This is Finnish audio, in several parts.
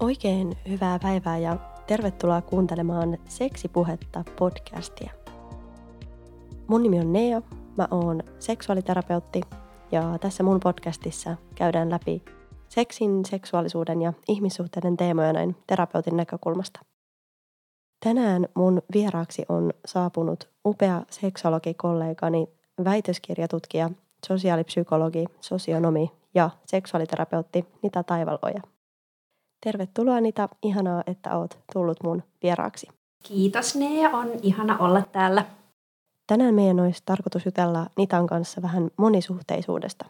Oikein hyvää päivää ja tervetuloa kuuntelemaan Seksipuhetta podcastia. Mun nimi on Neo, mä oon seksuaaliterapeutti ja tässä mun podcastissa käydään läpi seksin, seksuaalisuuden ja ihmissuhteiden teemoja näin terapeutin näkökulmasta. Tänään mun vieraaksi on saapunut upea seksologikollegani, väitöskirjatutkija, sosiaalipsykologi, sosionomi ja seksuaaliterapeutti Nita Taivaloja. Tervetuloa Nita, ihanaa, että oot tullut mun vieraaksi. Kiitos Nea, on ihana olla täällä. Tänään meidän olisi tarkoitus jutella Nitan kanssa vähän monisuhteisuudesta.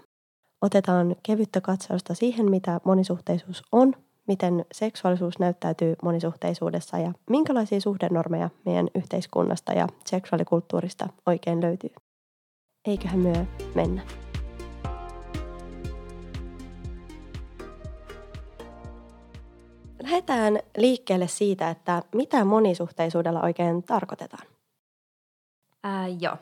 Otetaan kevyttä katsausta siihen, mitä monisuhteisuus on, miten seksuaalisuus näyttäytyy monisuhteisuudessa ja minkälaisia suhdenormeja meidän yhteiskunnasta ja seksuaalikulttuurista oikein löytyy. Eiköhän myö mennä. Lähdetään liikkeelle siitä, että mitä monisuhteisuudella oikein tarkoitetaan. Ää, joo.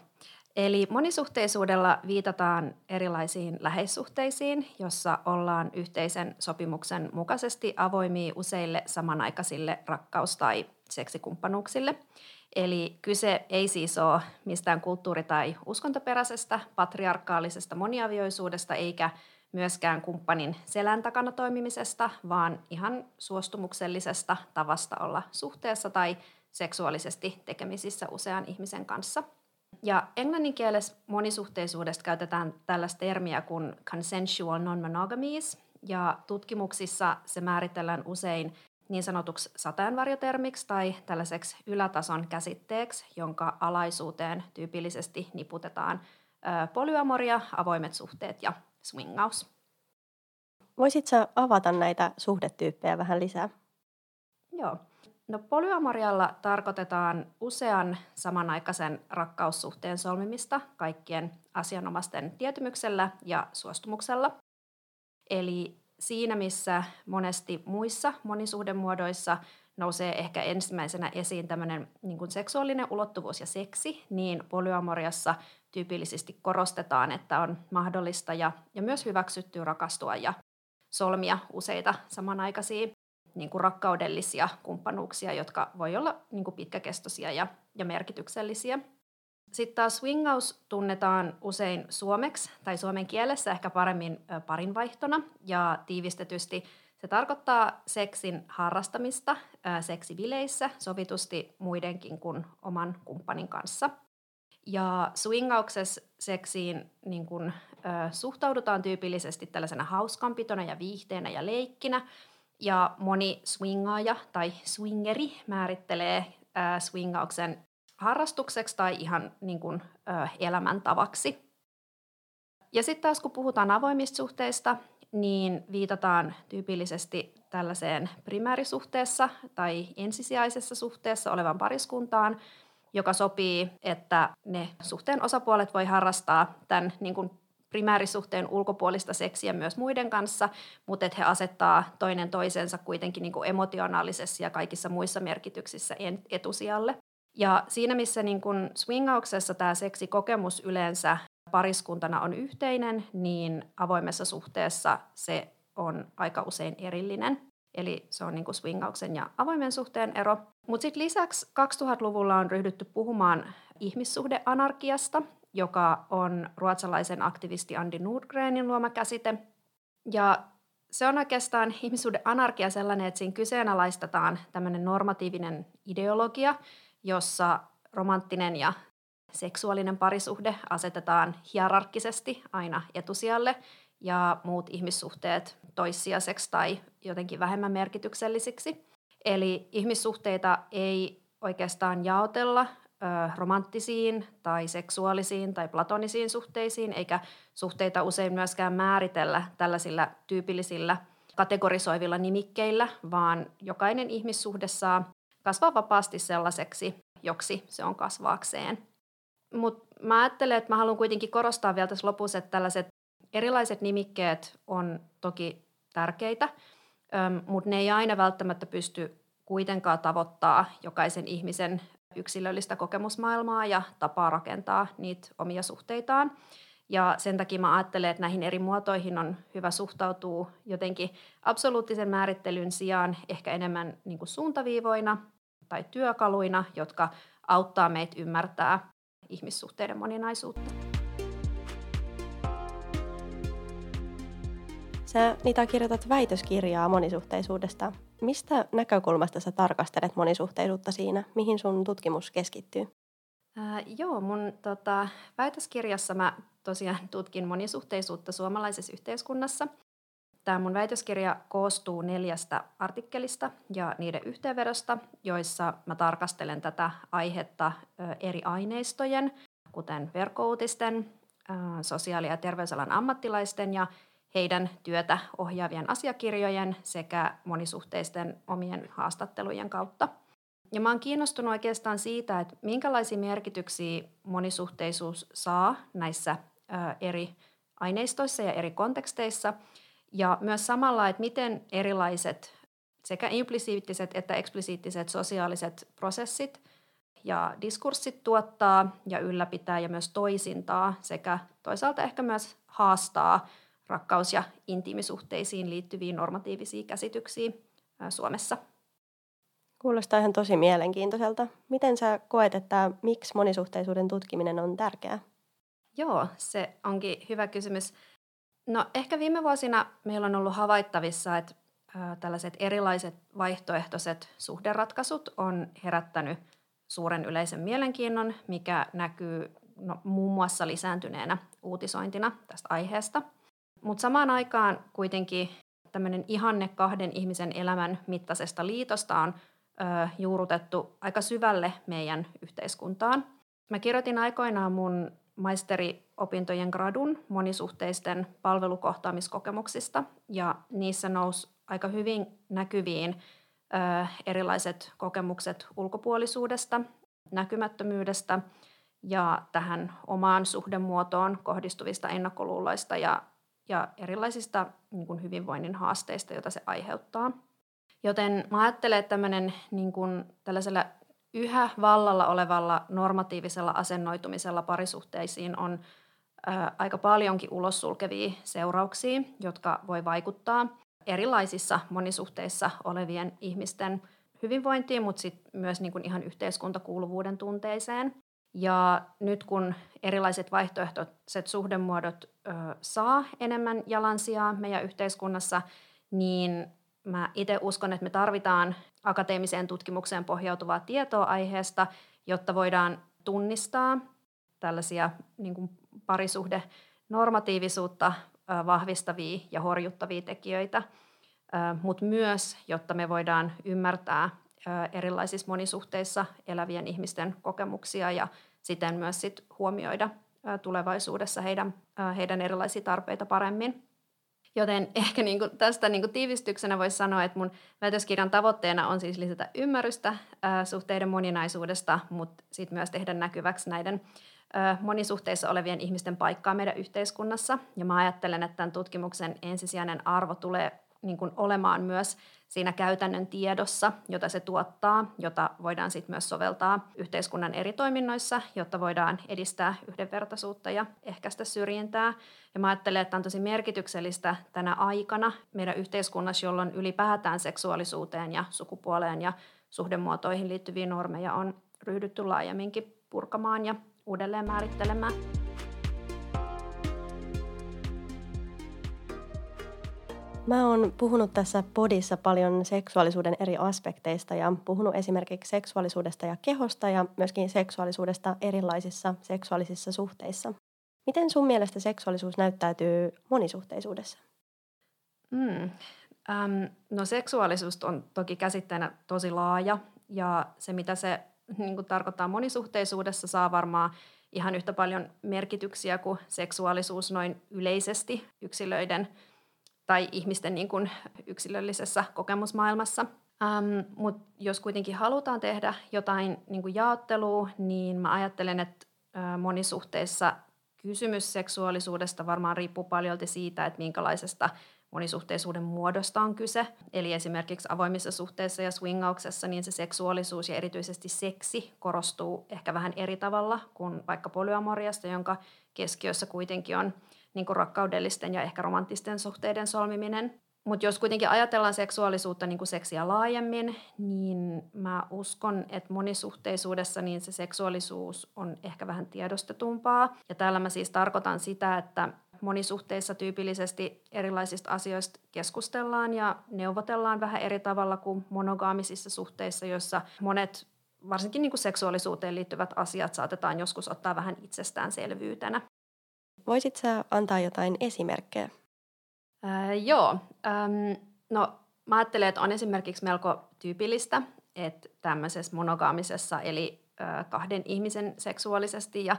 Eli monisuhteisuudella viitataan erilaisiin läheissuhteisiin, jossa ollaan yhteisen sopimuksen mukaisesti avoimia useille samanaikaisille rakkaus- tai seksikumppanuuksille. Eli kyse ei siis ole mistään kulttuuri- tai uskontoperäisestä patriarkaalisesta moniavioisuudesta eikä myöskään kumppanin selän takana toimimisesta, vaan ihan suostumuksellisesta tavasta olla suhteessa tai seksuaalisesti tekemisissä usean ihmisen kanssa. Ja englanninkielessä monisuhteisuudesta käytetään tällaista termiä kuin consensual non-monogamies, ja tutkimuksissa se määritellään usein niin sanotuksi sateenvarjotermiksi tai tällaiseksi ylätason käsitteeksi, jonka alaisuuteen tyypillisesti niputetaan polyamoria, avoimet suhteet ja swingaus. Voisitko avata näitä suhdetyyppejä vähän lisää? Joo. No polyamorialla tarkoitetaan usean samanaikaisen rakkaussuhteen solmimista kaikkien asianomaisten tietymyksellä ja suostumuksella. Eli siinä, missä monesti muissa monisuhdemuodoissa nousee ehkä ensimmäisenä esiin tämmöinen niin seksuaalinen ulottuvuus ja seksi, niin polyamoriassa tyypillisesti korostetaan, että on mahdollista ja, ja myös hyväksyttyä rakastua ja solmia useita samanaikaisia niin kuin rakkaudellisia kumppanuuksia, jotka voi olla niin kuin pitkäkestoisia ja, ja merkityksellisiä. Sitten taas swingaus tunnetaan usein suomeksi tai suomen kielessä ehkä paremmin parinvaihtona ja tiivistetysti se tarkoittaa seksin harrastamista seksivileissä sovitusti muidenkin kuin oman kumppanin kanssa. Ja swingauksessa seksiin niin kun, ö, suhtaudutaan tyypillisesti tällaisena hauskanpitona ja viihteenä ja leikkinä. Ja moni swingaaja tai swingeri määrittelee ö, swingauksen harrastukseksi tai ihan niin kun, ö, elämäntavaksi. Ja sitten taas kun puhutaan avoimista suhteista, niin viitataan tyypillisesti tällaiseen primäärisuhteessa tai ensisijaisessa suhteessa olevan pariskuntaan, joka sopii, että ne suhteen osapuolet voi harrastaa tämän niin kuin primäärisuhteen ulkopuolista seksiä myös muiden kanssa, mutta että he asettaa toinen toisensa kuitenkin niin kuin emotionaalisessa ja kaikissa muissa merkityksissä etusijalle. Ja siinä, missä niin kuin swingauksessa tämä seksikokemus yleensä pariskuntana on yhteinen, niin avoimessa suhteessa se on aika usein erillinen. Eli se on niin kuin swingauksen ja avoimen suhteen ero. Mutta sitten lisäksi 2000-luvulla on ryhdytty puhumaan ihmissuhdeanarkiasta, joka on ruotsalaisen aktivisti Andi Nordgrenin luoma käsite. Ja se on oikeastaan ihmissuhdeanarkia sellainen, että siinä kyseenalaistetaan tämmöinen normatiivinen ideologia, jossa romanttinen ja seksuaalinen parisuhde asetetaan hierarkkisesti aina etusijalle ja muut ihmissuhteet toissijaiseksi tai jotenkin vähemmän merkityksellisiksi. Eli ihmissuhteita ei oikeastaan jaotella ö, romanttisiin tai seksuaalisiin tai platonisiin suhteisiin, eikä suhteita usein myöskään määritellä tällaisilla tyypillisillä kategorisoivilla nimikkeillä, vaan jokainen ihmissuhde saa kasvaa vapaasti sellaiseksi, joksi se on kasvaakseen. Mutta mä ajattelen, että mä haluan kuitenkin korostaa vielä tässä lopussa, että tällaiset erilaiset nimikkeet on toki tärkeitä, mutta ne ei aina välttämättä pysty kuitenkaan tavoittaa jokaisen ihmisen yksilöllistä kokemusmaailmaa ja tapaa rakentaa niitä omia suhteitaan. Ja sen takia mä ajattelen, että näihin eri muotoihin on hyvä suhtautua jotenkin absoluuttisen määrittelyn sijaan ehkä enemmän niin kuin suuntaviivoina tai työkaluina, jotka auttaa meitä ymmärtää ihmissuhteiden moninaisuutta. Sä Nita kirjoitat väitöskirjaa monisuhteisuudesta. Mistä näkökulmasta sä tarkastelet monisuhteisuutta siinä? Mihin sun tutkimus keskittyy? Ää, joo, mun tota, väitöskirjassa mä tosiaan tutkin monisuhteisuutta suomalaisessa yhteiskunnassa. Tämä mun väitöskirja koostuu neljästä artikkelista ja niiden yhteenvedosta, joissa mä tarkastelen tätä aihetta eri aineistojen, kuten verkkouutisten, sosiaali- ja terveysalan ammattilaisten ja heidän työtä ohjaavien asiakirjojen sekä monisuhteisten omien haastattelujen kautta. Ja mä oon kiinnostunut oikeastaan siitä, että minkälaisia merkityksiä monisuhteisuus saa näissä eri aineistoissa ja eri konteksteissa. Ja myös samalla, että miten erilaiset sekä implisiittiset että eksplisiittiset sosiaaliset prosessit ja diskurssit tuottaa ja ylläpitää ja myös toisintaa sekä toisaalta ehkä myös haastaa rakkaus- ja intiimisuhteisiin liittyviin normatiivisiin käsityksiin Suomessa. Kuulostaa ihan tosi mielenkiintoiselta. Miten sä koet, että miksi monisuhteisuuden tutkiminen on tärkeää? Joo, se onkin hyvä kysymys. No ehkä viime vuosina meillä on ollut havaittavissa, että tällaiset erilaiset vaihtoehtoiset suhderatkaisut on herättänyt suuren yleisen mielenkiinnon, mikä näkyy no, muun muassa lisääntyneenä uutisointina tästä aiheesta. Mutta samaan aikaan kuitenkin tämmöinen ihanne kahden ihmisen elämän mittaisesta liitosta on ö, juurutettu aika syvälle meidän yhteiskuntaan. Mä kirjoitin aikoinaan mun maisteriopintojen gradun monisuhteisten palvelukohtaamiskokemuksista ja niissä nousi aika hyvin näkyviin ö, erilaiset kokemukset ulkopuolisuudesta, näkymättömyydestä ja tähän omaan suhdemuotoon kohdistuvista ennakkoluuloista ja, ja erilaisista niin kuin hyvinvoinnin haasteista, joita se aiheuttaa. Joten mä ajattelen, että tämmöinen niin kuin tällaisella yhä vallalla olevalla normatiivisella asennoitumisella parisuhteisiin on ä, aika paljonkin ulos sulkevia seurauksia, jotka voi vaikuttaa erilaisissa monisuhteissa olevien ihmisten hyvinvointiin, mutta sit myös niin kuin ihan yhteiskuntakuuluvuuden tunteeseen. Ja nyt kun erilaiset vaihtoehtoiset suhdemuodot ö, saa enemmän jalansijaa meidän yhteiskunnassa, niin mä itse uskon, että me tarvitaan akateemiseen tutkimukseen pohjautuvaa tietoa aiheesta, jotta voidaan tunnistaa tällaisia niin kuin parisuhde normatiivisuutta vahvistavia ja horjuttavia tekijöitä, mutta myös, jotta me voidaan ymmärtää erilaisissa monisuhteissa elävien ihmisten kokemuksia ja siten myös sit huomioida tulevaisuudessa heidän, heidän erilaisia tarpeita paremmin. Joten ehkä niin kuin tästä niin kuin tiivistyksenä voisi sanoa, että mun väitöskirjan tavoitteena on siis lisätä ymmärrystä suhteiden moninaisuudesta, mutta sitten myös tehdä näkyväksi näiden monisuhteissa olevien ihmisten paikkaa meidän yhteiskunnassa. Ja mä ajattelen, että tämän tutkimuksen ensisijainen arvo tulee niin kuin olemaan myös siinä käytännön tiedossa, jota se tuottaa, jota voidaan sitten myös soveltaa yhteiskunnan eri toiminnoissa, jotta voidaan edistää yhdenvertaisuutta ja ehkäistä syrjintää. Ja mä ajattelen, että on tosi merkityksellistä tänä aikana meidän yhteiskunnassa, jolloin ylipäätään seksuaalisuuteen ja sukupuoleen ja suhdemuotoihin liittyviä normeja on ryhdytty laajemminkin purkamaan ja uudelleen määrittelemään. Mä oon puhunut tässä podissa paljon seksuaalisuuden eri aspekteista ja puhunut esimerkiksi seksuaalisuudesta ja kehosta ja myöskin seksuaalisuudesta erilaisissa seksuaalisissa suhteissa. Miten sun mielestä seksuaalisuus näyttäytyy monisuhteisuudessa? Mm. Ähm, no seksuaalisuus on toki käsitteenä tosi laaja ja se mitä se niin tarkoittaa monisuhteisuudessa saa varmaan ihan yhtä paljon merkityksiä kuin seksuaalisuus noin yleisesti yksilöiden – tai ihmisten niin kuin yksilöllisessä kokemusmaailmassa. Ähm, Mutta jos kuitenkin halutaan tehdä jotain niin kuin jaottelua, niin mä ajattelen, että äh, monisuhteissa kysymys seksuaalisuudesta varmaan riippuu paljon siitä, että minkälaisesta monisuhteisuuden muodosta on kyse. Eli esimerkiksi avoimissa suhteissa ja swingauksessa niin se seksuaalisuus ja erityisesti seksi korostuu ehkä vähän eri tavalla kuin vaikka polyamoriasta, jonka keskiössä kuitenkin on niin kuin rakkaudellisten ja ehkä romanttisten suhteiden solmiminen. Mutta jos kuitenkin ajatellaan seksuaalisuutta niin kuin seksiä laajemmin, niin mä uskon, että monisuhteisuudessa niin se seksuaalisuus on ehkä vähän tiedostetumpaa. Ja täällä mä siis tarkoitan sitä, että monisuhteissa tyypillisesti erilaisista asioista keskustellaan ja neuvotellaan vähän eri tavalla kuin monogaamisissa suhteissa, joissa monet varsinkin niin kuin seksuaalisuuteen liittyvät asiat saatetaan joskus ottaa vähän itsestäänselvyytenä. Voisitko antaa jotain esimerkkejä? Äh, joo. Ähm, no, mä ajattelen, että on esimerkiksi melko tyypillistä, että tämmöisessä monogaamisessa, eli äh, kahden ihmisen seksuaalisesti ja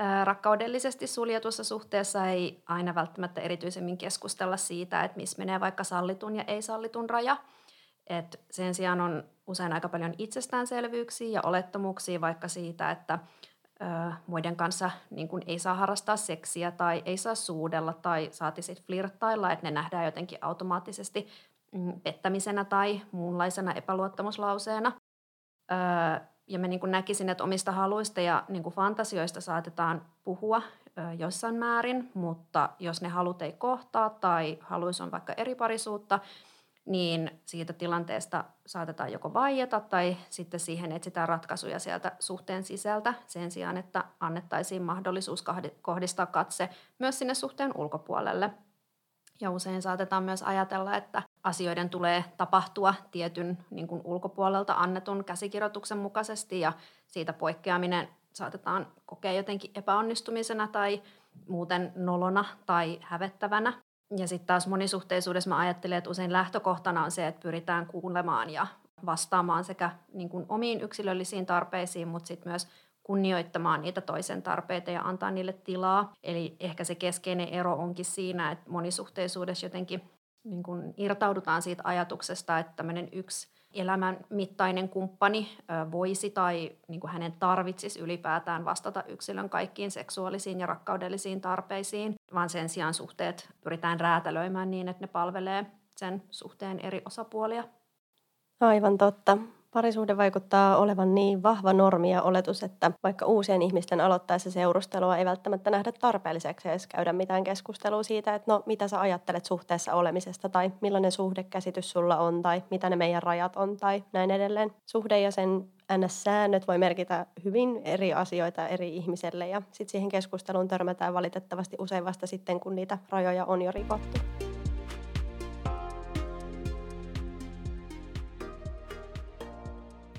äh, rakkaudellisesti suljetussa suhteessa ei aina välttämättä erityisemmin keskustella siitä, että missä menee vaikka sallitun ja ei-sallitun raja. Et sen sijaan on usein aika paljon itsestäänselvyyksiä ja olettamuksia vaikka siitä, että muiden kanssa niin kuin ei saa harrastaa seksiä tai ei saa suudella tai saati sitten flirttailla, että ne nähdään jotenkin automaattisesti mm, pettämisenä tai muunlaisena epäluottamuslauseena. ja mä niin kuin näkisin, että omista haluista ja niin kuin fantasioista saatetaan puhua jossain määrin, mutta jos ne halut ei kohtaa tai haluissa on vaikka eri parisuutta – niin siitä tilanteesta saatetaan joko vaieta tai sitten siihen etsitään ratkaisuja sieltä suhteen sisältä sen sijaan, että annettaisiin mahdollisuus kohdistaa katse myös sinne suhteen ulkopuolelle. Ja usein saatetaan myös ajatella, että asioiden tulee tapahtua tietyn niin kuin ulkopuolelta annetun käsikirjoituksen mukaisesti ja siitä poikkeaminen saatetaan kokea jotenkin epäonnistumisena tai muuten nolona tai hävettävänä. Ja sitten taas monisuhteisuudessa mä ajattelen, että usein lähtökohtana on se, että pyritään kuulemaan ja vastaamaan sekä niin kuin omiin yksilöllisiin tarpeisiin, mutta sitten myös kunnioittamaan niitä toisen tarpeita ja antaa niille tilaa. Eli ehkä se keskeinen ero onkin siinä, että monisuhteisuudessa jotenkin niin kuin irtaudutaan siitä ajatuksesta, että tämmöinen yksi elämän mittainen kumppani voisi tai niin kuin hänen tarvitsisi ylipäätään vastata yksilön kaikkiin seksuaalisiin ja rakkaudellisiin tarpeisiin, vaan sen sijaan suhteet pyritään räätälöimään niin, että ne palvelee sen suhteen eri osapuolia. Aivan totta. Parisuhde vaikuttaa olevan niin vahva normi ja oletus, että vaikka uusien ihmisten aloittaessa seurustelua ei välttämättä nähdä tarpeelliseksi edes käydä mitään keskustelua siitä, että no mitä sä ajattelet suhteessa olemisesta tai millainen suhdekäsitys sulla on tai mitä ne meidän rajat on tai näin edelleen. Suhde ja sen NS-säännöt voi merkitä hyvin eri asioita eri ihmiselle ja sitten siihen keskusteluun törmätään valitettavasti usein vasta sitten, kun niitä rajoja on jo rikottu.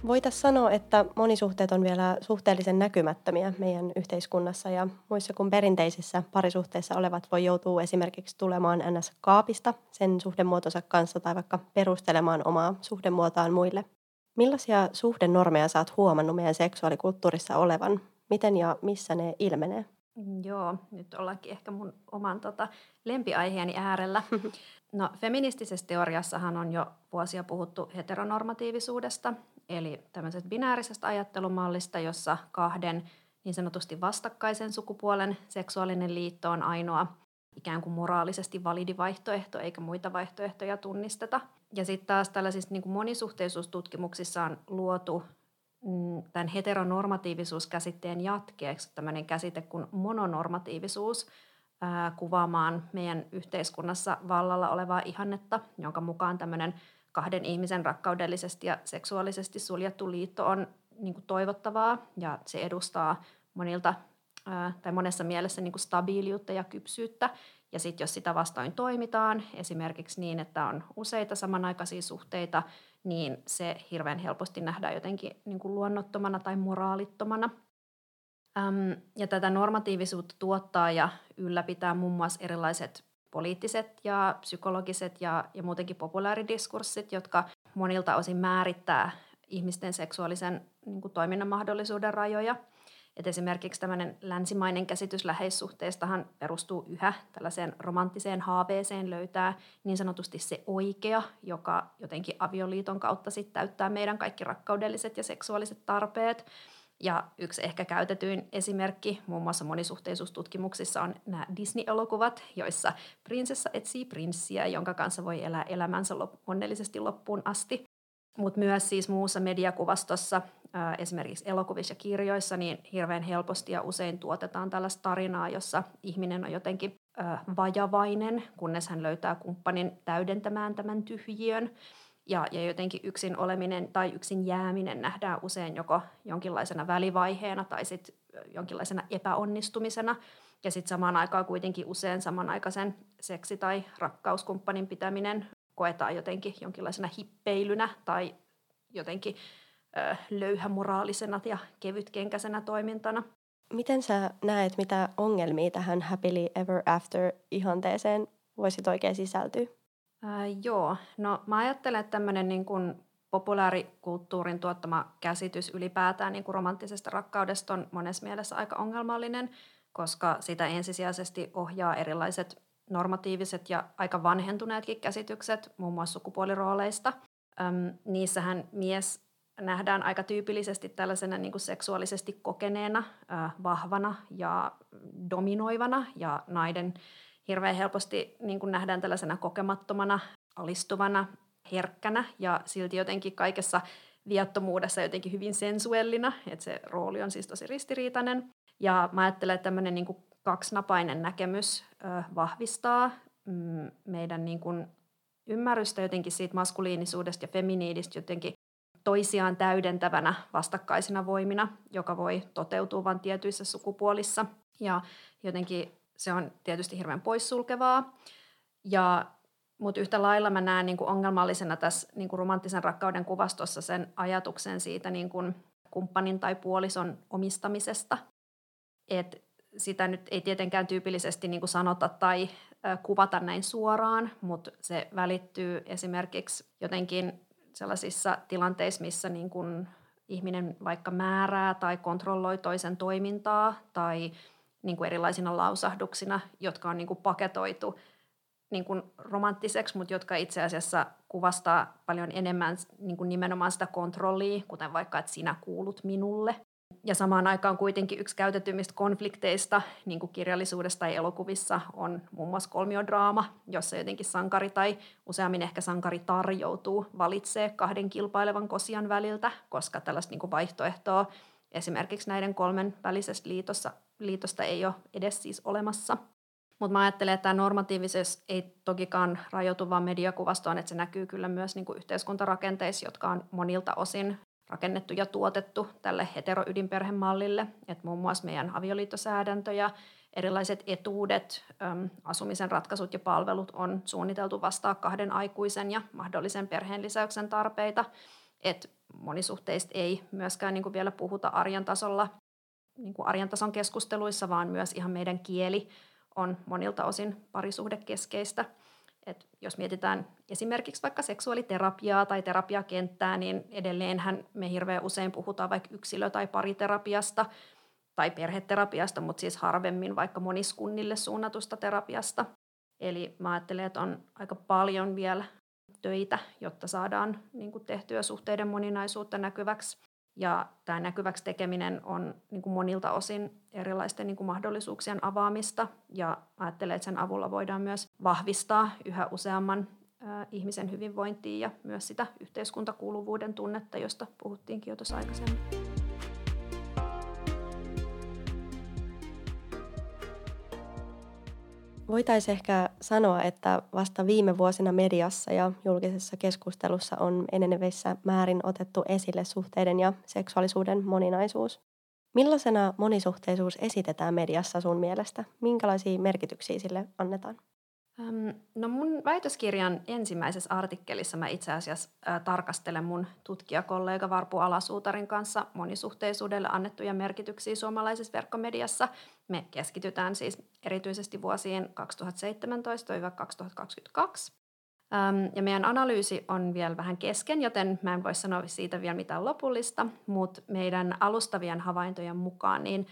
Voitaisiin sanoa, että monisuhteet on vielä suhteellisen näkymättömiä meidän yhteiskunnassa ja muissa kuin perinteisissä parisuhteissa olevat voi joutua esimerkiksi tulemaan NS-kaapista sen suhdemuotonsa kanssa tai vaikka perustelemaan omaa suhdemuotoaan muille. Millaisia suhdenormeja sä oot huomannut meidän seksuaalikulttuurissa olevan? Miten ja missä ne ilmenee? Joo, nyt ollaankin ehkä mun oman tota, lempiaiheeni äärellä. No feministisessä teoriassahan on jo vuosia puhuttu heteronormatiivisuudesta, eli tämmöisestä binäärisestä ajattelumallista, jossa kahden niin sanotusti vastakkaisen sukupuolen seksuaalinen liitto on ainoa ikään kuin moraalisesti validi vaihtoehto, eikä muita vaihtoehtoja tunnisteta. Ja sitten taas tällaisissa niin kuin monisuhteisuustutkimuksissa on luotu mm, tämän heteronormatiivisuuskäsitteen jatkeeksi tämmöinen käsite kuin mononormatiivisuus, kuvaamaan meidän yhteiskunnassa vallalla olevaa ihannetta, jonka mukaan tämmöinen kahden ihmisen rakkaudellisesti ja seksuaalisesti suljettu liitto on niin kuin toivottavaa ja se edustaa monilta tai monessa mielessä niin kuin stabiiliutta ja kypsyyttä. Ja sitten jos sitä vastoin toimitaan, esimerkiksi niin, että on useita samanaikaisia suhteita, niin se hirveän helposti nähdään jotenkin niin kuin luonnottomana tai moraalittomana – ja tätä normatiivisuutta tuottaa ja ylläpitää muun muassa erilaiset poliittiset ja psykologiset ja, ja muutenkin populaaridiskurssit, jotka monilta osin määrittää ihmisten seksuaalisen niin kuin, toiminnan mahdollisuuden rajoja. Et esimerkiksi tämmöinen länsimainen käsitys läheissuhteestahan perustuu yhä tällaiseen romanttiseen haaveeseen löytää niin sanotusti se oikea, joka jotenkin avioliiton kautta sitten täyttää meidän kaikki rakkaudelliset ja seksuaaliset tarpeet – Ja yksi ehkä käytetyin esimerkki muun muassa monisuhteisuustutkimuksissa on nämä Disney-elokuvat, joissa prinsessa etsii prinssiä, jonka kanssa voi elää elämänsä onnellisesti loppuun asti. Mutta myös siis muussa mediakuvastossa, esimerkiksi elokuvissa ja kirjoissa, niin hirveän helposti ja usein tuotetaan tällaista tarinaa, jossa ihminen on jotenkin vajavainen, kunnes hän löytää kumppanin täydentämään tämän tyhjiön. Ja, ja jotenkin yksin oleminen tai yksin jääminen nähdään usein joko jonkinlaisena välivaiheena tai sitten jonkinlaisena epäonnistumisena. Ja sitten samaan aikaan kuitenkin usein samanaikaisen seksi- tai rakkauskumppanin pitäminen koetaan jotenkin jonkinlaisena hippeilynä tai jotenkin ö, löyhämoraalisena ja kevytkenkäisenä toimintana. Miten sä näet, mitä ongelmia tähän happily ever after ihanteeseen voisit oikein sisältyä? Ää, joo, no mä ajattelen, että tämmöinen niin kuin populaarikulttuurin tuottama käsitys ylipäätään niin kuin romanttisesta rakkaudesta on monessa mielessä aika ongelmallinen, koska sitä ensisijaisesti ohjaa erilaiset normatiiviset ja aika vanhentuneetkin käsitykset muun muassa sukupuolirooleista. Öm, niissähän mies nähdään aika tyypillisesti tällaisena niin kuin seksuaalisesti kokeneena, äh, vahvana ja dominoivana ja naiden hirveän helposti niin kuin nähdään tällaisena kokemattomana, alistuvana, herkkänä ja silti jotenkin kaikessa viattomuudessa jotenkin hyvin sensuellina, että se rooli on siis tosi ristiriitainen. Ja mä ajattelen, että tämmöinen niin kuin kaksinapainen näkemys ö, vahvistaa mm, meidän niin kuin ymmärrystä jotenkin siitä maskuliinisuudesta ja feminiidistä jotenkin toisiaan täydentävänä vastakkaisina voimina, joka voi toteutua vain tietyissä sukupuolissa. Ja jotenkin se on tietysti hirveän poissulkevaa. Ja, mutta yhtä lailla mä näen niin kuin ongelmallisena tässä niin kuin romanttisen rakkauden kuvastossa sen ajatuksen siitä niin kuin kumppanin tai puolison omistamisesta. Et sitä nyt ei tietenkään tyypillisesti niin kuin sanota tai kuvata näin suoraan, mutta se välittyy esimerkiksi jotenkin sellaisissa tilanteissa, missä niin kuin ihminen vaikka määrää tai kontrolloi toisen toimintaa tai niin kuin erilaisina lausahduksina, jotka on niin kuin paketoitu niin kuin romanttiseksi, mutta jotka itse asiassa kuvastaa paljon enemmän niin kuin nimenomaan sitä kontrollia, kuten vaikka, että sinä kuulut minulle. Ja samaan aikaan kuitenkin yksi käytetymmistä konflikteista niin kuin kirjallisuudessa tai elokuvissa on muun muassa kolmiodraama, jossa jotenkin sankari tai useammin ehkä sankari tarjoutuu, valitsee kahden kilpailevan kosian väliltä, koska tällaista niin kuin vaihtoehtoa esimerkiksi näiden kolmen välisestä liitossa, liitosta ei ole edes siis olemassa. Mutta mä ajattelen, että tämä normatiivisuus ei tokikaan rajoitu vain mediakuvastoon, että se näkyy kyllä myös niin kuin yhteiskuntarakenteissa, jotka on monilta osin rakennettu ja tuotettu tälle heteroydinperhemallille, että muun muassa meidän avioliittosäädäntö ja erilaiset etuudet, asumisen ratkaisut ja palvelut on suunniteltu vastaa kahden aikuisen ja mahdollisen perheen lisäyksen tarpeita, että monisuhteista ei myöskään niin kuin vielä puhuta arjen tasolla, niin kuin arjen tason keskusteluissa, vaan myös ihan meidän kieli on monilta osin parisuhdekeskeistä. Et jos mietitään esimerkiksi vaikka seksuaaliterapiaa tai terapiakenttää, niin edelleenhän me hirveän usein puhutaan vaikka yksilö- tai pariterapiasta tai perheterapiasta, mutta siis harvemmin vaikka moniskunnille suunnatusta terapiasta. Eli mä ajattelen, että on aika paljon vielä töitä, jotta saadaan niin tehtyä suhteiden moninaisuutta näkyväksi. Ja tämä näkyväksi tekeminen on niin kuin monilta osin erilaisten niin kuin mahdollisuuksien avaamista ja ajattelen, että sen avulla voidaan myös vahvistaa yhä useamman ä, ihmisen hyvinvointia ja myös sitä yhteiskuntakuuluvuuden tunnetta, josta puhuttiinkin jo tuossa aikaisemmin. Voitaisiin ehkä sanoa, että vasta viime vuosina mediassa ja julkisessa keskustelussa on enenevissä määrin otettu esille suhteiden ja seksuaalisuuden moninaisuus. Millaisena monisuhteisuus esitetään mediassa sun mielestä? Minkälaisia merkityksiä sille annetaan? No mun väitöskirjan ensimmäisessä artikkelissa mä itse asiassa tarkastelen mun tutkijakollega Varpu Alasuutarin kanssa monisuhteisuudelle annettuja merkityksiä suomalaisessa verkkomediassa. Me keskitytään siis erityisesti vuosiin 2017-2022. Ja meidän analyysi on vielä vähän kesken, joten mä en voi sanoa siitä vielä mitään lopullista, mutta meidän alustavien havaintojen mukaan niin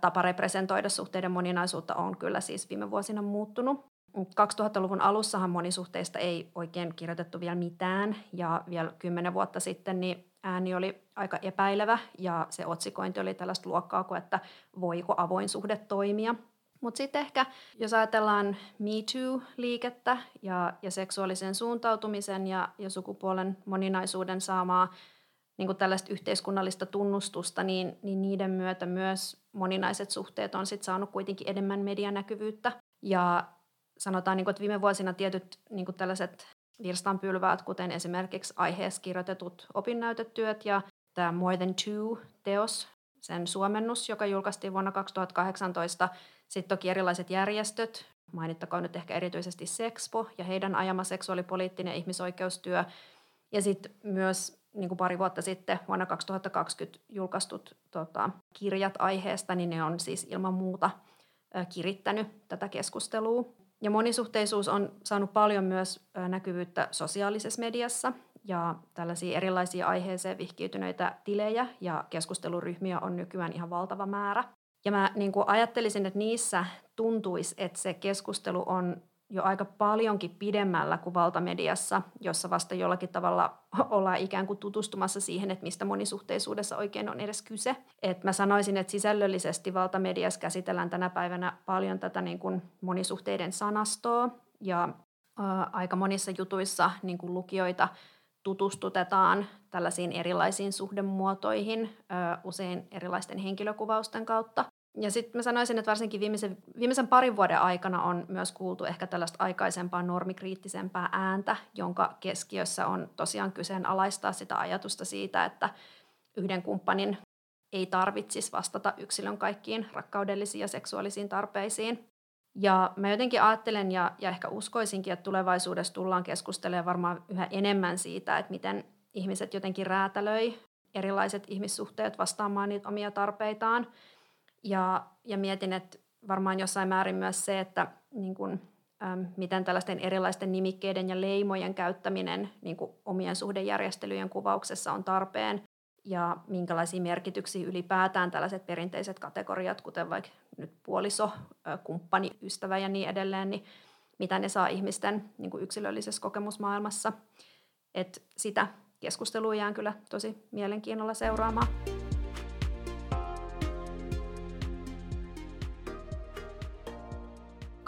tapa representoida suhteiden moninaisuutta on kyllä siis viime vuosina muuttunut. 2000-luvun alussahan monisuhteista ei oikein kirjoitettu vielä mitään ja vielä kymmenen vuotta sitten niin ääni oli aika epäilevä ja se otsikointi oli tällaista luokkaa kuin, että voiko avoin suhde toimia. Mutta sitten ehkä, jos ajatellaan Me Too-liikettä ja, ja seksuaalisen suuntautumisen ja, ja sukupuolen moninaisuuden saamaa niin tällaista yhteiskunnallista tunnustusta, niin, niin niiden myötä myös moninaiset suhteet on sit saanut kuitenkin enemmän medianäkyvyyttä. Ja sanotaan, niin kuin, että viime vuosina tietyt niin kuin tällaiset virstanpylväät, kuten esimerkiksi aiheessa kirjoitetut opinnäytetyöt ja tämä More Than Two-teos, sen suomennus, joka julkaistiin vuonna 2018. Sitten toki erilaiset järjestöt, mainittakoon nyt ehkä erityisesti Sexpo ja heidän ajama seksuaalipoliittinen ihmisoikeustyö. Ja sitten myös niin kuin pari vuotta sitten vuonna 2020 julkaistut tota, kirjat aiheesta, niin ne on siis ilman muuta kirittänyt tätä keskustelua. Ja monisuhteisuus on saanut paljon myös näkyvyyttä sosiaalisessa mediassa ja tällaisia erilaisia aiheeseen vihkiytyneitä tilejä ja keskusteluryhmiä on nykyään ihan valtava määrä. Ja mä niin kuin ajattelisin, että niissä tuntuisi, että se keskustelu on jo aika paljonkin pidemmällä kuin valtamediassa, jossa vasta jollakin tavalla ollaan ikään kuin tutustumassa siihen, että mistä monisuhteisuudessa oikein on edes kyse. Et mä sanoisin, että sisällöllisesti valtamediassa käsitellään tänä päivänä paljon tätä niin kuin monisuhteiden sanastoa ja ää, aika monissa jutuissa niin kuin lukijoita tutustutetaan tällaisiin erilaisiin suhdemuotoihin, ää, usein erilaisten henkilökuvausten kautta. Ja sitten mä sanoisin, että varsinkin viimeisen, viimeisen parin vuoden aikana on myös kuultu ehkä tällaista aikaisempaa normikriittisempää ääntä, jonka keskiössä on tosiaan kyseenalaistaa sitä ajatusta siitä, että yhden kumppanin ei tarvitsisi vastata yksilön kaikkiin rakkaudellisiin ja seksuaalisiin tarpeisiin. Ja mä jotenkin ajattelen ja, ja ehkä uskoisinkin, että tulevaisuudessa tullaan keskustelemaan varmaan yhä enemmän siitä, että miten ihmiset jotenkin räätälöi erilaiset ihmissuhteet vastaamaan niitä omia tarpeitaan – ja, ja mietin, että varmaan jossain määrin myös se, että niin kuin, äm, miten tällaisten erilaisten nimikkeiden ja leimojen käyttäminen niin omien suhdejärjestelyjen kuvauksessa on tarpeen ja minkälaisia merkityksiä ylipäätään tällaiset perinteiset kategoriat, kuten vaikka nyt puoliso, kumppani, ystävä ja niin edelleen, niin mitä ne saa ihmisten niin kuin yksilöllisessä kokemusmaailmassa. Et sitä keskustelua jään kyllä tosi mielenkiinnolla seuraamaan.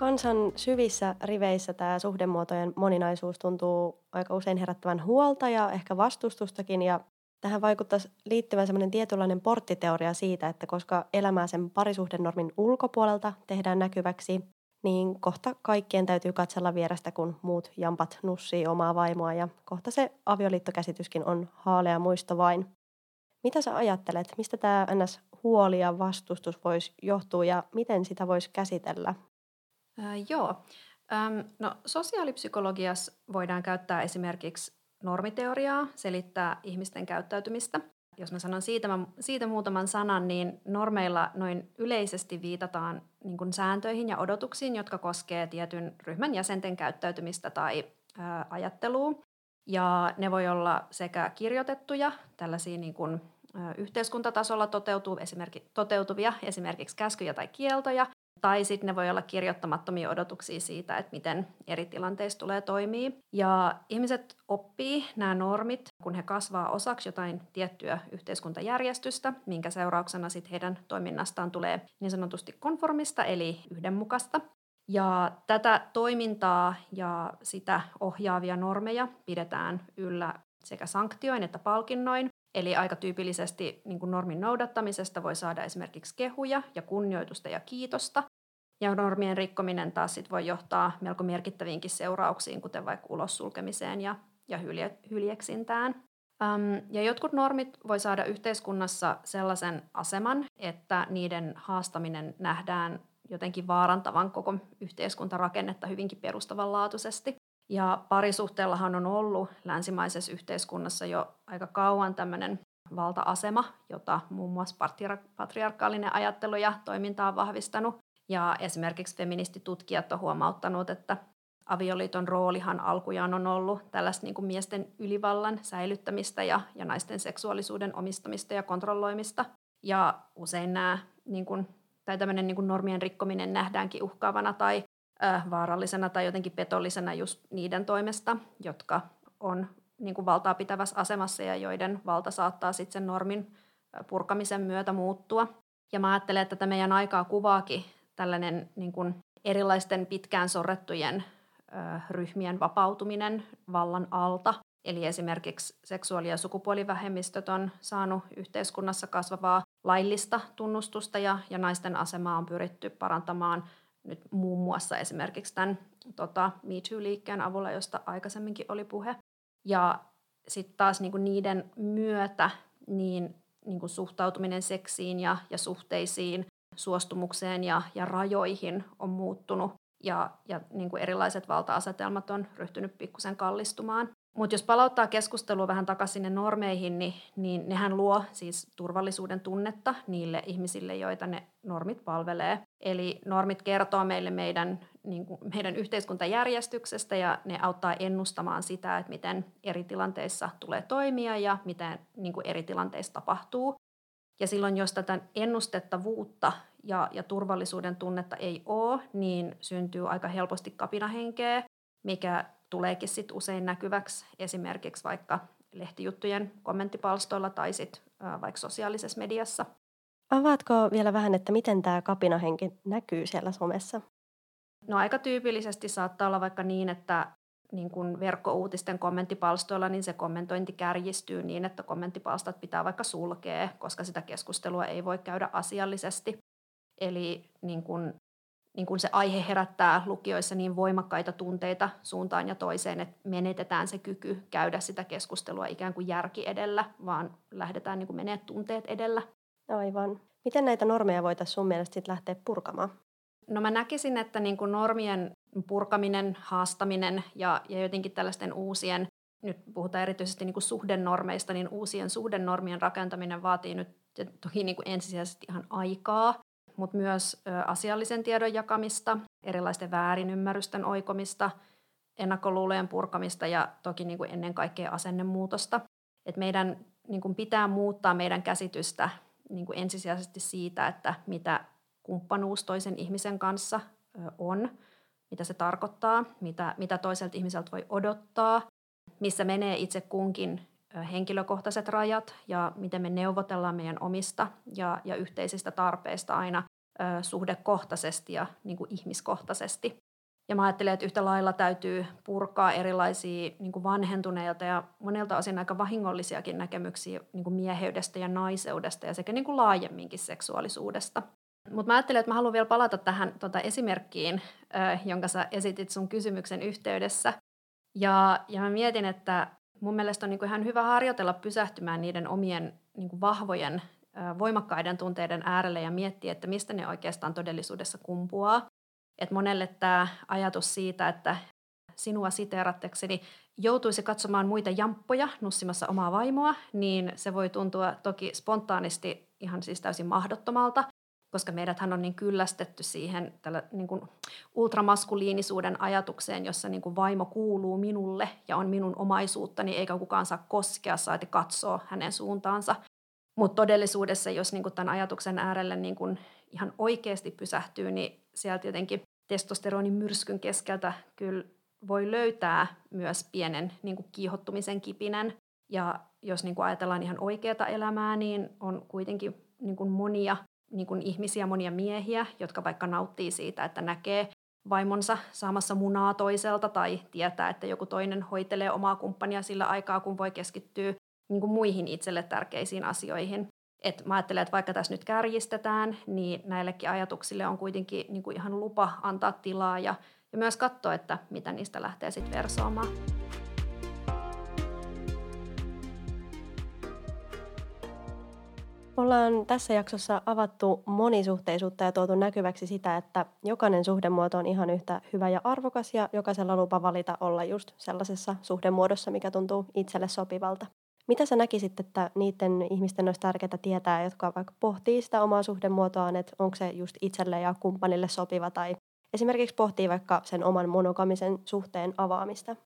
Kansan syvissä riveissä tämä suhdemuotojen moninaisuus tuntuu aika usein herättävän huolta ja ehkä vastustustakin ja tähän vaikuttaisi liittyvän semmoinen tietynlainen porttiteoria siitä, että koska elämää sen parisuhdenormin ulkopuolelta tehdään näkyväksi, niin kohta kaikkien täytyy katsella vierestä, kun muut jampat nussii omaa vaimoa ja kohta se avioliittokäsityskin on haalea muisto vain. Mitä sä ajattelet, mistä tämä ns. huoli ja vastustus voisi johtua ja miten sitä voisi käsitellä? Äh, joo. Ähm, no, sosiaalipsykologiassa voidaan käyttää esimerkiksi normiteoriaa selittää ihmisten käyttäytymistä. Jos mä sanon siitä, siitä muutaman sanan, niin normeilla noin yleisesti viitataan niin kuin sääntöihin ja odotuksiin, jotka koskee tietyn ryhmän jäsenten käyttäytymistä tai ää, ajattelua. Ja ne voi olla sekä kirjoitettuja, tällaisia niin kuin, yhteiskuntatasolla toteutuvia, esimerkiksi käskyjä tai kieltoja, tai sitten ne voi olla kirjoittamattomia odotuksia siitä, että miten eri tilanteissa tulee toimia. Ja ihmiset oppii nämä normit, kun he kasvaa osaksi jotain tiettyä yhteiskuntajärjestystä, minkä seurauksena sitten heidän toiminnastaan tulee niin sanotusti konformista, eli yhdenmukaista. Ja tätä toimintaa ja sitä ohjaavia normeja pidetään yllä sekä sanktioin että palkinnoin. Eli aika tyypillisesti niin kuin normin noudattamisesta voi saada esimerkiksi kehuja ja kunnioitusta ja kiitosta. Ja normien rikkominen taas sit voi johtaa melko merkittäviinkin seurauksiin, kuten vaikka ulossulkemiseen ja, ja hylje, hyljeksintään. Um, ja jotkut normit voi saada yhteiskunnassa sellaisen aseman, että niiden haastaminen nähdään jotenkin vaarantavan koko yhteiskuntarakennetta hyvinkin perustavanlaatuisesti. Ja parisuhteellahan on ollut länsimaisessa yhteiskunnassa jo aika kauan tämmöinen valta-asema, jota muun muassa patriarkaalinen ajattelu ja toiminta on vahvistanut. Ja esimerkiksi feministitutkijat on huomauttanut, että avioliiton roolihan alkujaan on ollut tällaista niin kuin miesten ylivallan säilyttämistä ja, ja naisten seksuaalisuuden omistamista ja kontrolloimista. Ja usein nämä, niin kuin, tai tämmöinen niin kuin normien rikkominen nähdäänkin uhkaavana tai vaarallisena tai jotenkin petollisena just niiden toimesta, jotka on niin kuin valtaa pitävässä asemassa ja joiden valta saattaa sitten sen normin purkamisen myötä muuttua. Ja mä ajattelen, että tätä meidän aikaa kuvaakin tällainen niin kuin erilaisten pitkään sorrettujen ö, ryhmien vapautuminen vallan alta. Eli esimerkiksi seksuaali- ja sukupuolivähemmistöt on saanut yhteiskunnassa kasvavaa laillista tunnustusta ja, ja naisten asemaa on pyritty parantamaan nyt muun muassa esimerkiksi tämän tota, Me Too-liikkeen avulla, josta aikaisemminkin oli puhe. Ja sitten taas niinku niiden myötä niin, niinku suhtautuminen seksiin ja, ja suhteisiin, suostumukseen ja, ja rajoihin on muuttunut ja, ja niinku erilaiset valta-asetelmat on ryhtynyt pikkusen kallistumaan. Mutta jos palauttaa keskustelua vähän takaisin sinne normeihin, niin, niin nehän luo siis turvallisuuden tunnetta niille ihmisille, joita ne normit palvelee. Eli normit kertoo meille meidän, niin kuin, meidän yhteiskuntajärjestyksestä ja ne auttaa ennustamaan sitä, että miten eri tilanteissa tulee toimia ja miten niin kuin eri tilanteissa tapahtuu. Ja silloin, jos tätä ennustettavuutta ja, ja turvallisuuden tunnetta ei ole, niin syntyy aika helposti kapinahenkeä, mikä tuleekin sit usein näkyväksi esimerkiksi vaikka lehtijuttujen kommenttipalstoilla tai sit, vaikka sosiaalisessa mediassa. Avaatko vielä vähän, että miten tämä kapinahenki näkyy siellä somessa? No aika tyypillisesti saattaa olla vaikka niin, että niin kun verkkouutisten kommenttipalstoilla, niin se kommentointi kärjistyy niin, että kommenttipalstat pitää vaikka sulkea, koska sitä keskustelua ei voi käydä asiallisesti. Eli niin kun niin kun se aihe herättää lukijoissa niin voimakkaita tunteita suuntaan ja toiseen, että menetetään se kyky käydä sitä keskustelua ikään kuin järki edellä, vaan lähdetään niin menee tunteet edellä. Aivan. Miten näitä normeja voitaisiin sun mielestä sit lähteä purkamaan? No mä näkisin, että niin kuin normien purkaminen, haastaminen ja, ja jotenkin tällaisten uusien, nyt puhutaan erityisesti niin kuin suhdenormeista, niin uusien suhdenormien rakentaminen vaatii nyt toki niin kuin ensisijaisesti ihan aikaa, mutta myös asiallisen tiedon jakamista, erilaisten väärinymmärrysten oikomista, ennakkoluulojen purkamista ja toki niin kuin ennen kaikkea asennemuutosta. Et meidän niin kuin pitää muuttaa meidän käsitystä niin kuin ensisijaisesti siitä, että mitä kumppanuus toisen ihmisen kanssa on, mitä se tarkoittaa, mitä, mitä toiselta ihmiseltä voi odottaa, missä menee itse kunkin henkilökohtaiset rajat ja miten me neuvotellaan meidän omista ja, ja yhteisistä tarpeista aina suhdekohtaisesti ja niin kuin ihmiskohtaisesti. Ja mä ajattelen, että yhtä lailla täytyy purkaa erilaisia niin kuin vanhentuneilta ja monelta osin aika vahingollisiakin näkemyksiä niin kuin mieheydestä ja naiseudesta ja sekä niin kuin laajemminkin seksuaalisuudesta. Mutta mä ajattelen, että mä haluan vielä palata tähän tota esimerkkiin, ö, jonka sä esitit sun kysymyksen yhteydessä. Ja, ja mä mietin, että mun mielestä on niin kuin ihan hyvä harjoitella pysähtymään niiden omien niin kuin vahvojen, voimakkaiden tunteiden äärelle ja miettiä, että mistä ne oikeastaan todellisuudessa kumpuaa. Et monelle tämä ajatus siitä, että sinua siteerattekseni joutuisi katsomaan muita jamppoja nussimassa omaa vaimoa, niin se voi tuntua toki spontaanisti ihan siis täysin mahdottomalta koska meidäthän on niin kyllästetty siihen tällä niin kuin ultramaskuliinisuuden ajatukseen, jossa niin kuin vaimo kuuluu minulle ja on minun omaisuuttani, eikä kukaan saa koskea, saati katsoa hänen suuntaansa. Mutta todellisuudessa, jos niin tämän ajatuksen äärelle niin ihan oikeasti pysähtyy, niin sieltä jotenkin testosteronin myrskyn keskeltä kyllä voi löytää myös pienen niin kiihottumisen kipinen. Ja jos niin kuin ajatellaan ihan oikeaa elämää, niin on kuitenkin niin monia niin ihmisiä, monia miehiä, jotka vaikka nauttii siitä, että näkee vaimonsa saamassa munaa toiselta tai tietää, että joku toinen hoitelee omaa kumppania sillä aikaa, kun voi keskittyä niin kuin muihin itselle tärkeisiin asioihin. Et mä ajattelen, että vaikka tässä nyt kärjistetään, niin näillekin ajatuksille on kuitenkin niin kuin ihan lupa antaa tilaa ja, ja myös katsoa, että mitä niistä lähtee sitten versoamaan. Ollaan tässä jaksossa avattu monisuhteisuutta ja tuotu näkyväksi sitä, että jokainen suhdemuoto on ihan yhtä hyvä ja arvokas ja jokaisella lupa valita olla just sellaisessa suhdemuodossa, mikä tuntuu itselle sopivalta. Mitä sä näkisit, että niiden ihmisten olisi tärkeää tietää, jotka vaikka pohtii sitä omaa suhdemuotoaan, että onko se just itselle ja kumppanille sopiva tai esimerkiksi pohtii vaikka sen oman monogamisen suhteen avaamista?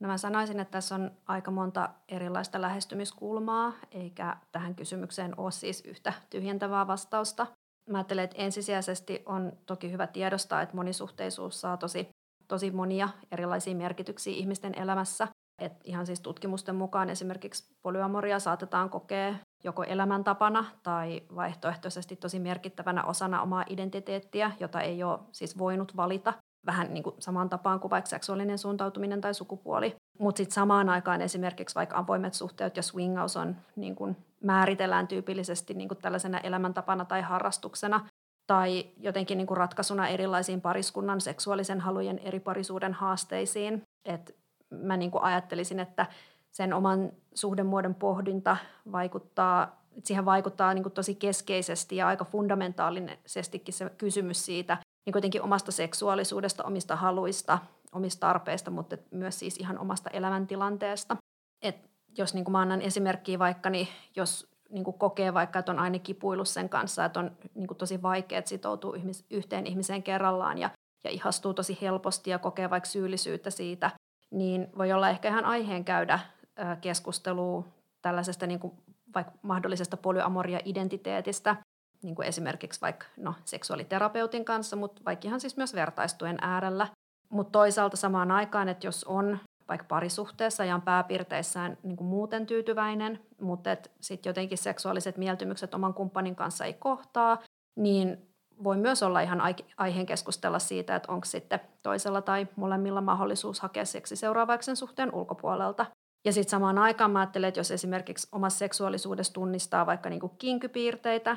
No mä sanoisin, että tässä on aika monta erilaista lähestymiskulmaa, eikä tähän kysymykseen ole siis yhtä tyhjentävää vastausta. Mä ajattelen, että ensisijaisesti on toki hyvä tiedostaa, että monisuhteisuus saa tosi, tosi monia erilaisia merkityksiä ihmisten elämässä. Et ihan siis tutkimusten mukaan esimerkiksi polyamoria saatetaan kokea joko elämäntapana tai vaihtoehtoisesti tosi merkittävänä osana omaa identiteettiä, jota ei ole siis voinut valita vähän niin kuin samaan tapaan kuin vaikka seksuaalinen suuntautuminen tai sukupuoli. Mutta sitten samaan aikaan esimerkiksi vaikka avoimet suhteet ja swingaus on niin kuin määritellään tyypillisesti niin kuin tällaisena elämäntapana tai harrastuksena tai jotenkin niin kuin ratkaisuna erilaisiin pariskunnan seksuaalisen halujen eri parisuuden haasteisiin. Et mä niin kuin ajattelisin, että sen oman suhdemuodon pohdinta vaikuttaa, siihen vaikuttaa niin kuin tosi keskeisesti ja aika fundamentaalisestikin se kysymys siitä niin kuitenkin omasta seksuaalisuudesta, omista haluista, omista tarpeista, mutta myös siis ihan omasta elämäntilanteesta. Et jos niin kuin mä annan esimerkkiä vaikka, niin jos niin kuin kokee vaikka, että on aina kipuillut sen kanssa, että on niin kuin tosi vaikea sitoutua yhteen ihmiseen kerrallaan ja, ja ihastuu tosi helposti ja kokee vaikka syyllisyyttä siitä, niin voi olla ehkä ihan aiheen käydä keskustelua tällaisesta niin kuin vaikka mahdollisesta polyamoria-identiteetistä, niin kuin esimerkiksi vaikka no, seksuaaliterapeutin kanssa, mutta vaikka ihan siis myös vertaistuen äärellä. Mutta toisaalta samaan aikaan, että jos on vaikka parisuhteessa ja on pääpiirteissään niin kuin muuten tyytyväinen, mutta sitten jotenkin seksuaaliset mieltymykset oman kumppanin kanssa ei kohtaa, niin voi myös olla ihan aiheen keskustella siitä, että onko sitten toisella tai molemmilla mahdollisuus hakea seksi seuraavaksi suhteen ulkopuolelta. Ja sitten samaan aikaan mä ajattelen, että jos esimerkiksi omassa seksuaalisuudessa tunnistaa vaikka niinku kinkypiirteitä,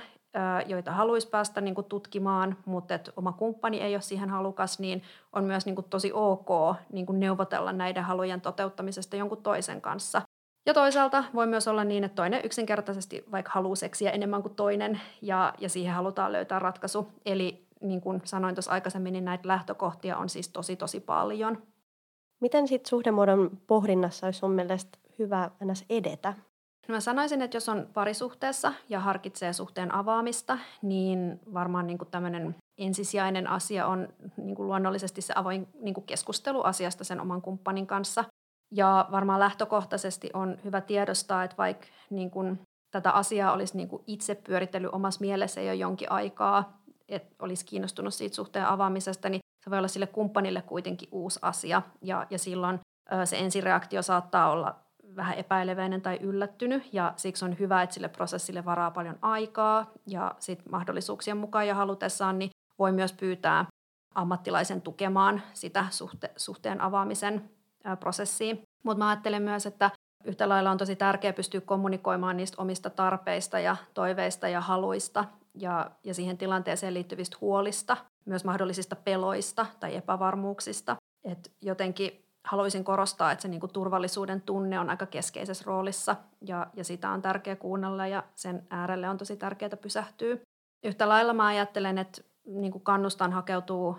joita haluaisi päästä niinku tutkimaan, mutta että oma kumppani ei ole siihen halukas, niin on myös niinku tosi ok niinku neuvotella näiden halujen toteuttamisesta jonkun toisen kanssa. Ja toisaalta voi myös olla niin, että toinen yksinkertaisesti vaikka haluaa seksiä enemmän kuin toinen ja, ja siihen halutaan löytää ratkaisu. Eli niin kuin sanoin tuossa aikaisemmin, niin näitä lähtökohtia on siis tosi tosi paljon. Miten sitten suhdemuodon pohdinnassa olisi sun mielestä hyvä ennäs edetä? No mä sanoisin, että jos on parisuhteessa ja harkitsee suhteen avaamista, niin varmaan niin tämmöinen ensisijainen asia on niin kuin luonnollisesti se avoin niin kuin keskustelu asiasta sen oman kumppanin kanssa. Ja varmaan lähtökohtaisesti on hyvä tiedostaa, että vaikka niin kuin tätä asiaa olisi niin kuin itse pyöritellyt omassa mielessä jo jonkin aikaa, että olisi kiinnostunut siitä suhteen avaamisesta, niin se voi olla sille kumppanille kuitenkin uusi asia. Ja, ja silloin se ensireaktio saattaa olla vähän epäileväinen tai yllättynyt ja siksi on hyvä, että sille prosessille varaa paljon aikaa ja sit mahdollisuuksien mukaan ja halutessaan niin voi myös pyytää ammattilaisen tukemaan sitä suhte- suhteen avaamisen prosessiin. Mutta mä ajattelen myös, että yhtä lailla on tosi tärkeää pystyä kommunikoimaan niistä omista tarpeista ja toiveista ja haluista ja, ja siihen tilanteeseen liittyvistä huolista, myös mahdollisista peloista tai epävarmuuksista. Et jotenkin haluaisin korostaa, että se niinku turvallisuuden tunne on aika keskeisessä roolissa ja, ja sitä on tärkeää kuunnella ja sen äärelle on tosi tärkeää pysähtyä. Yhtä lailla mä ajattelen, että niinku kannustan hakeutuu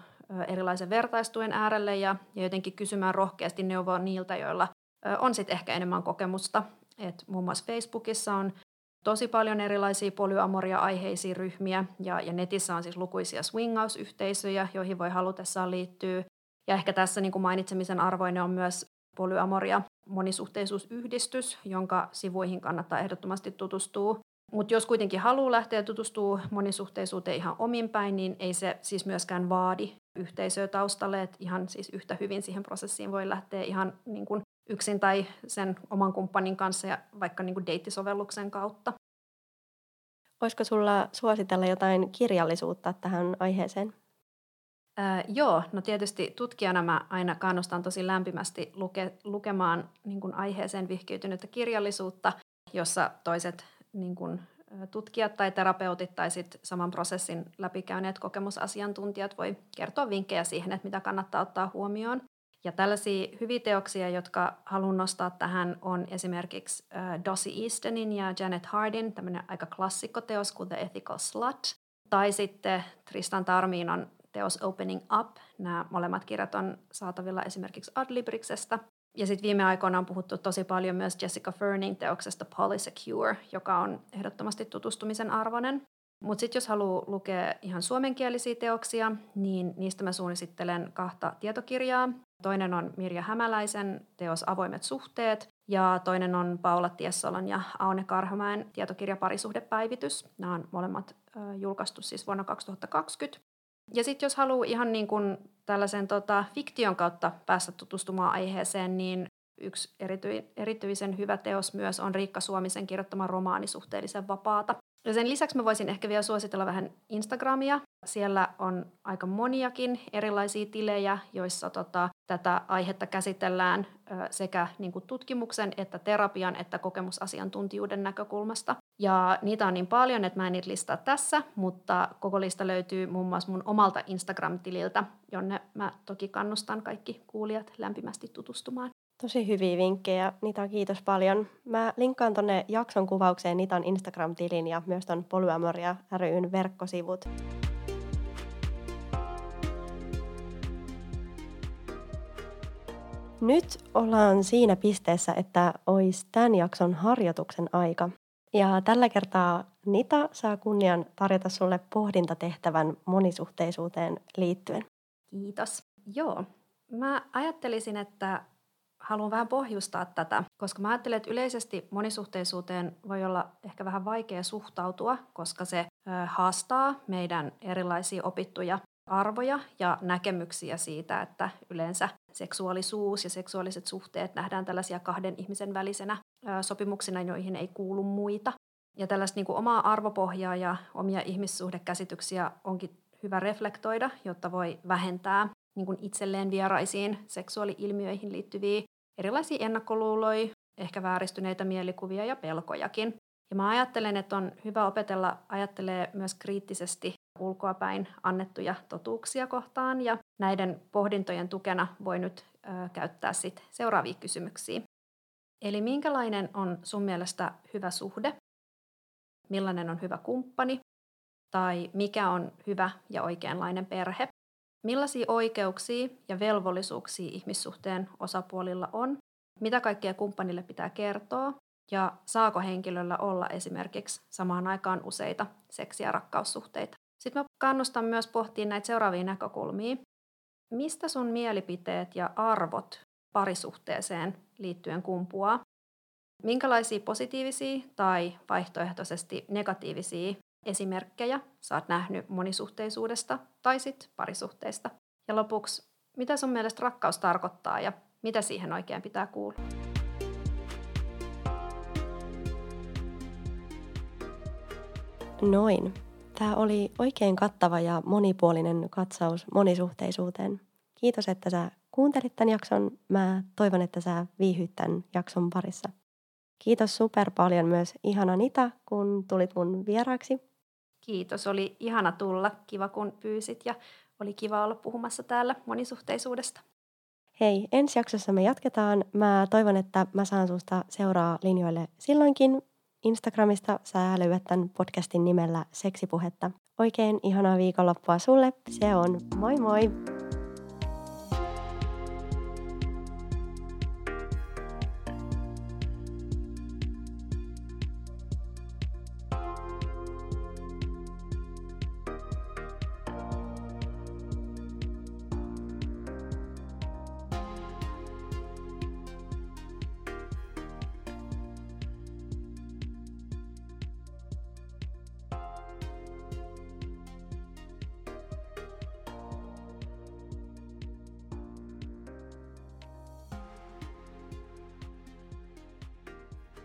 erilaisen vertaistuen äärelle ja, ja jotenkin kysymään rohkeasti neuvoa niiltä, joilla on sitten ehkä enemmän kokemusta. Et muun muassa Facebookissa on tosi paljon erilaisia polyamoria-aiheisia ryhmiä ja, ja netissä on siis lukuisia swingaus-yhteisöjä, joihin voi halutessaan liittyä. Ja ehkä tässä niin kuin mainitsemisen arvoinen on myös polyamoria monisuhteisuusyhdistys, jonka sivuihin kannattaa ehdottomasti tutustua. Mutta jos kuitenkin haluaa lähteä tutustumaan monisuhteisuuteen ihan omin päin, niin ei se siis myöskään vaadi yhteisöä taustalle. Et ihan siis yhtä hyvin siihen prosessiin voi lähteä ihan niin kuin yksin tai sen oman kumppanin kanssa ja vaikka niin kuin deittisovelluksen kautta. Olisiko sulla suositella jotain kirjallisuutta tähän aiheeseen? Äh, joo, no tietysti tutkijana mä aina kannustan tosi lämpimästi luke, lukemaan niin kuin aiheeseen vihkiytynyttä kirjallisuutta, jossa toiset niin kuin, tutkijat tai terapeutit tai sit saman prosessin läpikäyneet kokemusasiantuntijat voi kertoa vinkkejä siihen, että mitä kannattaa ottaa huomioon. Ja tällaisia hyviä teoksia, jotka haluan nostaa tähän, on esimerkiksi Dossie Eastonin ja Janet Hardin tämmöinen aika klassikkoteos kuin The Ethical Slut, tai sitten Tristan Tarmiinon teos Opening Up. Nämä molemmat kirjat on saatavilla esimerkiksi Adlibriksestä. Ja sitten viime aikoina on puhuttu tosi paljon myös Jessica Ferning teoksesta Polysecure, joka on ehdottomasti tutustumisen arvoinen. Mutta sitten jos haluaa lukea ihan suomenkielisiä teoksia, niin niistä mä suunnittelen kahta tietokirjaa. Toinen on Mirja Hämäläisen teos Avoimet suhteet ja toinen on Paula Tiessolon ja Aune Karhamäen tietokirja Parisuhdepäivitys. Nämä on molemmat julkaistu siis vuonna 2020. Ja sitten jos haluaa ihan niin kuin tällaisen tota, fiktion kautta päästä tutustumaan aiheeseen, niin Yksi erityisen hyvä teos myös on Riikka Suomisen kirjoittama romaani Suhteellisen vapaata. Ja sen lisäksi mä voisin ehkä vielä suositella vähän Instagramia. Siellä on aika moniakin erilaisia tilejä, joissa tota, tätä aihetta käsitellään sekä niin kuin tutkimuksen että terapian että kokemusasiantuntijuuden näkökulmasta. Ja niitä on niin paljon, että mä en niitä listaa tässä, mutta koko lista löytyy muun muassa mun omalta Instagram-tililtä, jonne mä toki kannustan kaikki kuulijat lämpimästi tutustumaan. Tosi hyviä vinkkejä, Nita, kiitos paljon. Mä linkkaan tonne jakson kuvaukseen Nitan Instagram-tilin ja myös ton Polyamoria ryn verkkosivut. Nyt ollaan siinä pisteessä, että olisi tämän jakson harjoituksen aika. Ja tällä kertaa Nita saa kunnian tarjota sulle pohdintatehtävän monisuhteisuuteen liittyen. Kiitos. Joo, mä ajattelisin, että haluan vähän pohjustaa tätä, koska mä ajattelen, että yleisesti monisuhteisuuteen voi olla ehkä vähän vaikea suhtautua, koska se haastaa meidän erilaisia opittuja arvoja ja näkemyksiä siitä, että yleensä seksuaalisuus ja seksuaaliset suhteet nähdään tällaisia kahden ihmisen välisenä sopimuksina, joihin ei kuulu muita. Ja tällaista niin kuin omaa arvopohjaa ja omia ihmissuhdekäsityksiä onkin hyvä reflektoida, jotta voi vähentää niin kuin itselleen vieraisiin seksuaali-ilmiöihin liittyviä erilaisia ennakkoluuloja, ehkä vääristyneitä mielikuvia ja pelkojakin. Ja mä ajattelen, että on hyvä opetella ajattelee myös kriittisesti ulkoapäin annettuja totuuksia kohtaan ja näiden pohdintojen tukena voi nyt ö, käyttää sit seuraavia kysymyksiä. Eli minkälainen on sun mielestä hyvä suhde? Millainen on hyvä kumppani? Tai mikä on hyvä ja oikeanlainen perhe? Millaisia oikeuksia ja velvollisuuksia ihmissuhteen osapuolilla on? Mitä kaikkea kumppanille pitää kertoa? Ja saako henkilöllä olla esimerkiksi samaan aikaan useita seksi- ja rakkaussuhteita? Sitten mä kannustan myös pohtimaan näitä seuraavia näkökulmia. Mistä sun mielipiteet ja arvot parisuhteeseen liittyen kumpuaa? Minkälaisia positiivisia tai vaihtoehtoisesti negatiivisia esimerkkejä sä oot nähnyt monisuhteisuudesta tai sit parisuhteista? Ja lopuksi, mitä sun mielestä rakkaus tarkoittaa ja mitä siihen oikein pitää kuulua? Noin. Tämä oli oikein kattava ja monipuolinen katsaus monisuhteisuuteen. Kiitos, että sä kuuntelit tämän jakson. Mä toivon, että sä viihyt tämän jakson parissa. Kiitos super paljon myös ihana Nita, kun tulit mun vieraaksi. Kiitos, oli ihana tulla. Kiva kun pyysit ja oli kiva olla puhumassa täällä monisuhteisuudesta. Hei, ensi jaksossa me jatketaan. Mä toivon, että mä saan susta seuraa linjoille silloinkin. Instagramista sä löydät tämän podcastin nimellä Seksipuhetta. Oikein ihanaa viikonloppua sulle. Se on moi moi!